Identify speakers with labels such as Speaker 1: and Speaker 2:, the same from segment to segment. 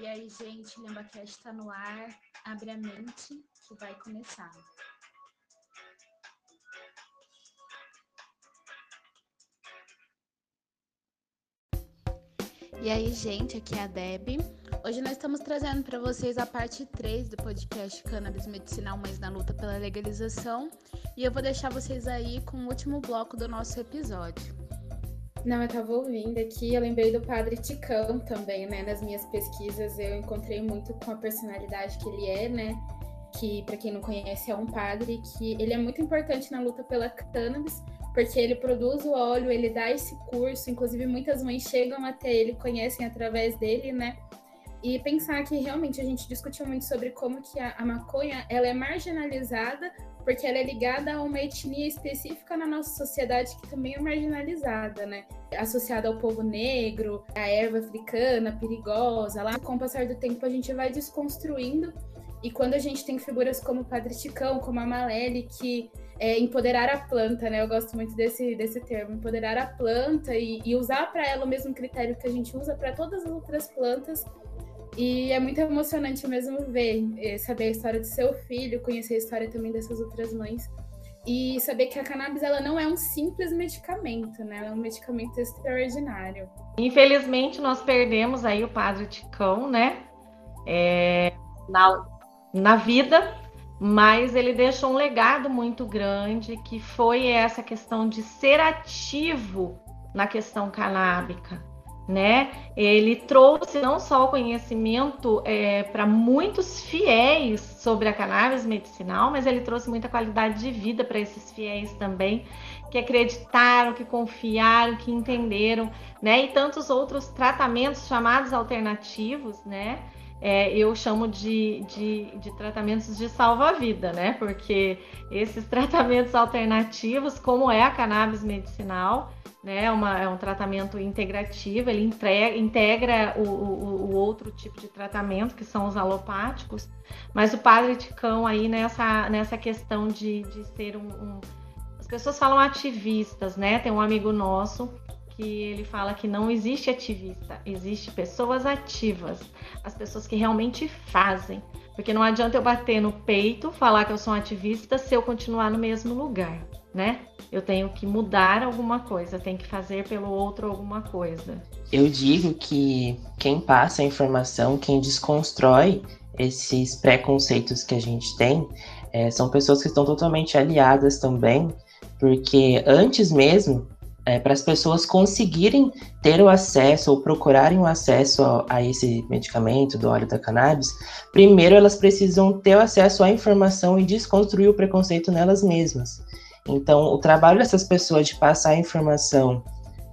Speaker 1: E aí, gente, LembaCast está no ar. Abre a mente que vai começar. E aí, gente, aqui é a Deb. Hoje nós estamos trazendo para vocês a parte 3 do podcast Cannabis Medicinal Mais na Luta pela Legalização. E eu vou deixar vocês aí com o último bloco do nosso episódio.
Speaker 2: Não, eu tava ouvindo aqui, eu lembrei do Padre Ticão também, né? Nas minhas pesquisas eu encontrei muito com a personalidade que ele é, né? Que, para quem não conhece, é um padre que ele é muito importante na luta pela cannabis, porque ele produz o óleo, ele dá esse curso, inclusive muitas mães chegam até ele, conhecem através dele, né? E pensar que realmente a gente discutiu muito sobre como que a, a maconha ela é marginalizada porque ela é ligada a uma etnia específica na nossa sociedade que também é marginalizada, né? Associada ao povo negro, a erva africana perigosa. Lá, com o passar do tempo, a gente vai desconstruindo. E quando a gente tem figuras como o Padre Ticão, como a Malele, que é empoderar a planta, né? Eu gosto muito desse, desse termo, empoderar a planta e, e usar para ela o mesmo critério que a gente usa para todas as outras plantas e é muito emocionante mesmo ver, eh, saber a história do seu filho, conhecer a história também dessas outras mães. E saber que a cannabis ela não é um simples medicamento, né? Ela é um medicamento extraordinário.
Speaker 3: Infelizmente, nós perdemos aí o padre Ticão, né? É, na, na vida, mas ele deixou um legado muito grande, que foi essa questão de ser ativo na questão canábica né? Ele trouxe não só o conhecimento é, para muitos fiéis sobre a cannabis medicinal, mas ele trouxe muita qualidade de vida para esses fiéis também, que acreditaram, que confiaram, que entenderam, né? E tantos outros tratamentos chamados alternativos, né? É, eu chamo de, de, de tratamentos de salva-vida, né? Porque esses tratamentos alternativos, como é a cannabis medicinal, né? É uma, é um tratamento integrativo, ele integra, integra o, o, o, outro tipo de tratamento, que são os alopáticos, mas o padre Ticão aí nessa, nessa questão de, de ser um, um, As pessoas falam ativistas, né? Tem um amigo nosso que ele fala que não existe ativista, existe pessoas ativas, as pessoas que realmente fazem. Porque não adianta eu bater no peito, falar que eu sou um ativista se eu continuar no mesmo lugar né? Eu tenho que mudar alguma coisa, tenho que fazer pelo outro alguma coisa.
Speaker 4: Eu digo que quem passa a informação, quem desconstrói esses preconceitos que a gente tem, é, são pessoas que estão totalmente aliadas também, porque antes mesmo, é, para as pessoas conseguirem ter o acesso ou procurarem o acesso a, a, esse medicamento do óleo da cannabis, primeiro elas precisam ter o acesso à informação e desconstruir o preconceito nelas mesmas. Então, o trabalho dessas pessoas de passar a informação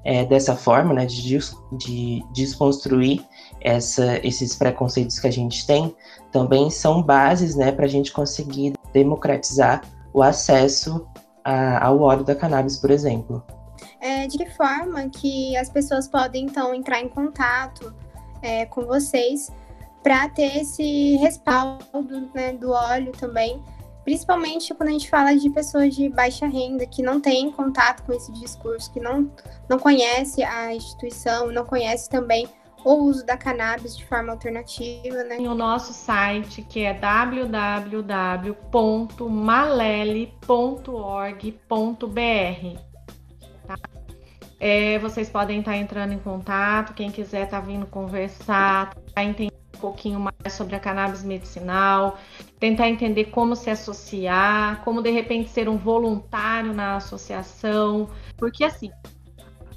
Speaker 4: é, dessa forma, né, de, de desconstruir essa, esses preconceitos que a gente tem, também são bases né, para a gente conseguir democratizar o acesso a, ao óleo da cannabis, por exemplo.
Speaker 5: É, de que forma que as pessoas podem, então, entrar em contato é, com vocês para ter esse respaldo né, do óleo também Principalmente quando a gente fala de pessoas de baixa renda, que não têm contato com esse discurso, que não, não conhece a instituição, não conhece também o uso da cannabis de forma alternativa, né?
Speaker 3: o nosso site, que é www.malele.org.br. Tá? É, vocês podem estar entrando em contato, quem quiser estar tá vindo conversar, tá entendendo um pouquinho mais sobre a cannabis medicinal, tentar entender como se associar, como de repente ser um voluntário na associação, porque assim,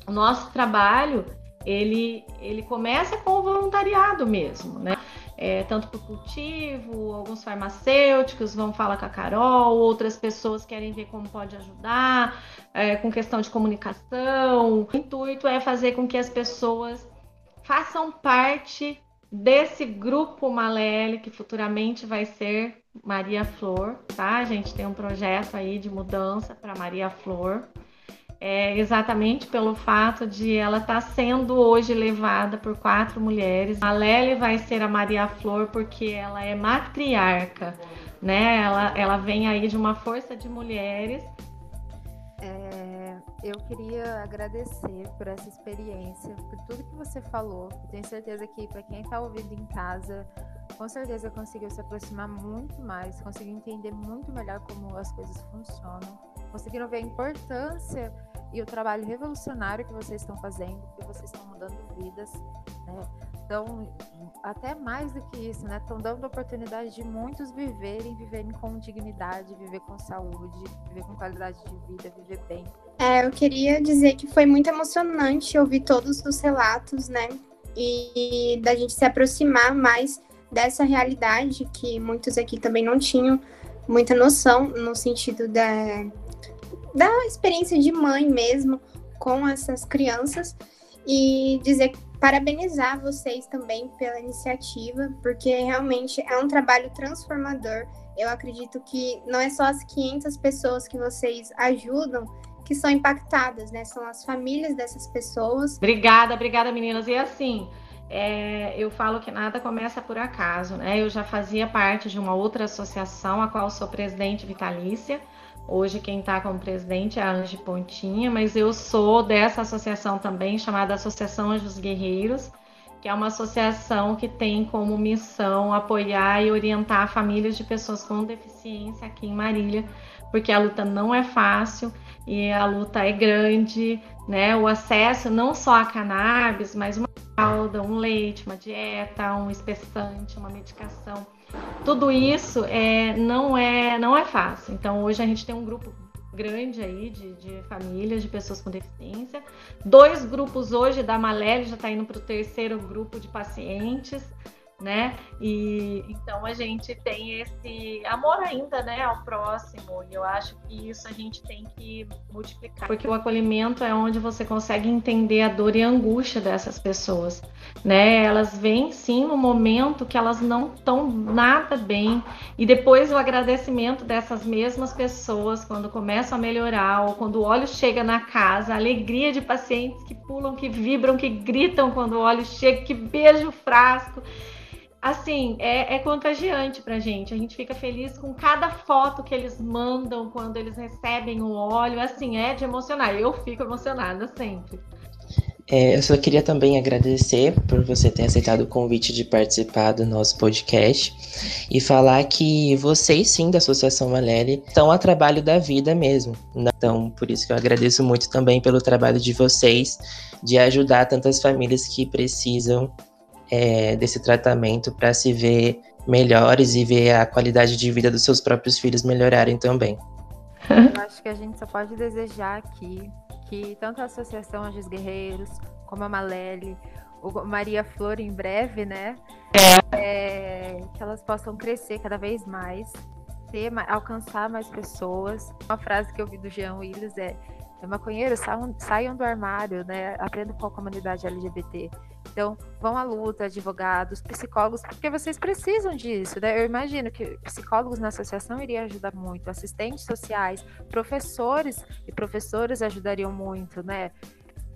Speaker 3: o nosso trabalho ele, ele começa com o voluntariado mesmo, né? É, tanto para o cultivo, alguns farmacêuticos vão falar com a Carol, outras pessoas querem ver como pode ajudar, é, com questão de comunicação. O intuito é fazer com que as pessoas façam parte desse grupo Malele, que futuramente vai ser Maria Flor, tá? A gente tem um projeto aí de mudança para Maria Flor. É exatamente pelo fato de ela estar tá sendo hoje levada por quatro mulheres. A Lely vai ser a Maria Flor porque ela é matriarca, né? Ela, ela vem aí de uma força de mulheres
Speaker 6: É, eu queria agradecer por essa experiência, por tudo que você falou. tenho certeza que para quem está ouvindo em casa, com certeza conseguiu se aproximar muito mais, conseguiu entender muito melhor como as coisas funcionam, conseguiram ver a importância e o trabalho revolucionário que vocês estão fazendo, que vocês estão mudando vidas, né? Então, até mais do que isso, né? Estão dando a oportunidade de muitos viverem, viverem com dignidade, viver com saúde, viver com qualidade de vida, viver bem.
Speaker 5: É, eu queria dizer que foi muito emocionante ouvir todos os relatos, né? E da gente se aproximar mais dessa realidade que muitos aqui também não tinham muita noção no sentido da, da experiência de mãe mesmo com essas crianças e dizer parabenizar vocês também pela iniciativa, porque realmente é um trabalho transformador. Eu acredito que não é só as 500 pessoas que vocês ajudam que são impactadas, né? São as famílias dessas pessoas.
Speaker 3: Obrigada, obrigada, meninas. E assim, é, eu falo que nada começa por acaso, né? Eu já fazia parte de uma outra associação, a qual sou presidente vitalícia. Hoje quem está como presidente é a Ange Pontinha, mas eu sou dessa associação também, chamada Associação Anjos Guerreiros, que é uma associação que tem como missão apoiar e orientar famílias de pessoas com deficiência aqui em Marília, porque a luta não é fácil e a luta é grande, né? O acesso não só a cannabis, mas uma fralda, um leite, uma dieta, um espessante, uma medicação tudo isso é, não, é, não é fácil. Então, hoje a gente tem um grupo grande aí de, de famílias, de pessoas com deficiência. Dois grupos hoje da Malele já está indo para o terceiro grupo de pacientes né? E então a gente tem esse amor ainda, né, ao próximo. E eu acho que isso a gente tem que multiplicar, porque o acolhimento é onde você consegue entender a dor e a angústia dessas pessoas, né? Elas vêm sim no momento que elas não estão nada bem e depois o agradecimento dessas mesmas pessoas quando começam a melhorar ou quando o óleo chega na casa, a alegria de pacientes que pulam, que vibram, que gritam quando o óleo chega, que beija o frasco assim, é, é contagiante pra gente. A gente fica feliz com cada foto que eles mandam quando eles recebem o óleo. Assim, é de emocionar. Eu fico emocionada sempre.
Speaker 4: É, eu só queria também agradecer por você ter aceitado o convite de participar do nosso podcast e falar que vocês, sim, da Associação Valéria, estão a trabalho da vida mesmo. Então, por isso que eu agradeço muito também pelo trabalho de vocês de ajudar tantas famílias que precisam é, desse tratamento para se ver melhores e ver a qualidade de vida dos seus próprios filhos melhorarem também.
Speaker 6: Eu acho que a gente só pode desejar aqui que tanto a Associação Anjos Guerreiros, como a Malele, o Maria Flor em breve, né? É, que elas possam crescer cada vez mais, ter, alcançar mais pessoas. Uma frase que eu vi do Jean Willis é é maconheiros saiam, saiam do armário, né? Aprendam com a comunidade LGBT. Então, vão à luta, advogados, psicólogos, porque vocês precisam disso, né? Eu imagino que psicólogos na associação iriam ajudar muito, assistentes sociais, professores e professoras ajudariam muito, né?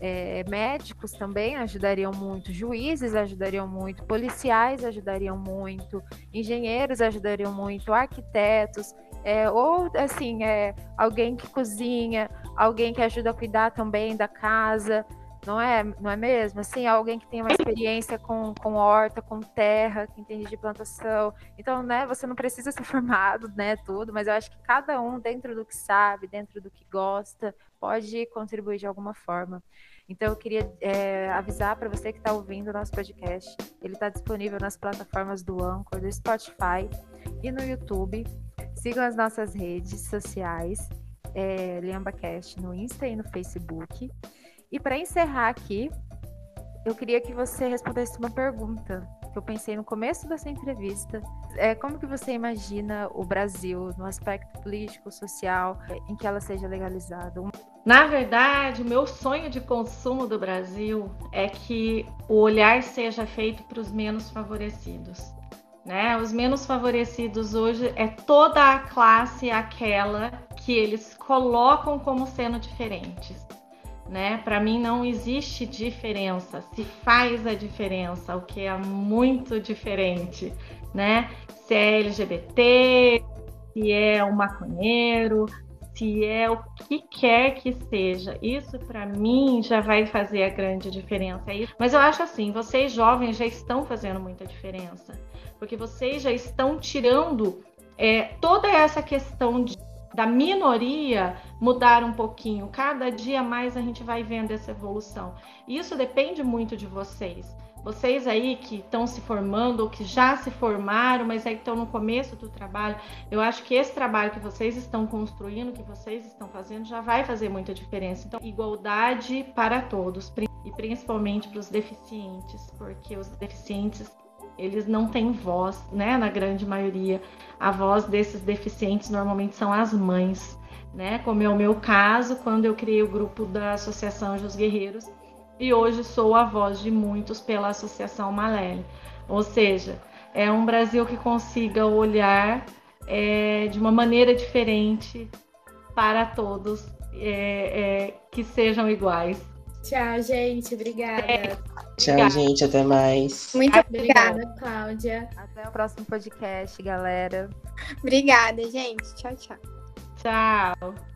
Speaker 6: É, médicos também ajudariam muito, juízes ajudariam muito, policiais ajudariam muito, engenheiros ajudariam muito, arquitetos, é, ou assim, é, alguém que cozinha, alguém que ajuda a cuidar também da casa, não é, não é mesmo? Assim, alguém que tem uma experiência com, com horta, com terra, que entende de plantação. Então, né, você não precisa ser formado, né, tudo, mas eu acho que cada um, dentro do que sabe, dentro do que gosta, pode contribuir de alguma forma. Então, eu queria é, avisar para você que está ouvindo o nosso podcast. Ele está disponível nas plataformas do Anchor, do Spotify e no YouTube. Sigam as nossas redes sociais, é, LiambaCast no Insta e no Facebook. E para encerrar aqui, eu queria que você respondesse uma pergunta que eu pensei no começo dessa entrevista. É, como que você imagina o Brasil no aspecto político, social, em que ela seja legalizada?
Speaker 3: Na verdade, o meu sonho de consumo do Brasil é que o olhar seja feito para os menos favorecidos. Né? Os menos favorecidos hoje é toda a classe aquela que eles colocam como sendo diferentes. Né? Para mim não existe diferença, se faz a diferença, o que é muito diferente, né? Se é LGBT, se é um maconheiro, se é o que quer que seja, isso para mim já vai fazer a grande diferença. Mas eu acho assim, vocês jovens já estão fazendo muita diferença, porque vocês já estão tirando é, toda essa questão de, da minoria mudar um pouquinho. Cada dia mais a gente vai vendo essa evolução. Isso depende muito de vocês. Vocês aí que estão se formando ou que já se formaram, mas aí estão no começo do trabalho, eu acho que esse trabalho que vocês estão construindo, que vocês estão fazendo, já vai fazer muita diferença. Então, igualdade para todos, e principalmente para os deficientes, porque os deficientes eles não têm voz, né? Na grande maioria, a voz desses deficientes normalmente são as mães, né? Como é o meu caso, quando eu criei o grupo da Associação Jus Guerreiros e hoje sou a voz de muitos pela Associação Malele. Ou seja, é um Brasil que consiga olhar é, de uma maneira diferente para todos, é, é, que sejam iguais.
Speaker 2: Tchau, gente. Obrigada.
Speaker 4: Tchau, obrigada. gente. Até mais.
Speaker 5: Muito obrigada,
Speaker 2: obrigada, Cláudia.
Speaker 6: Até o próximo podcast, galera.
Speaker 5: Obrigada, gente. Tchau, tchau.
Speaker 3: Tchau.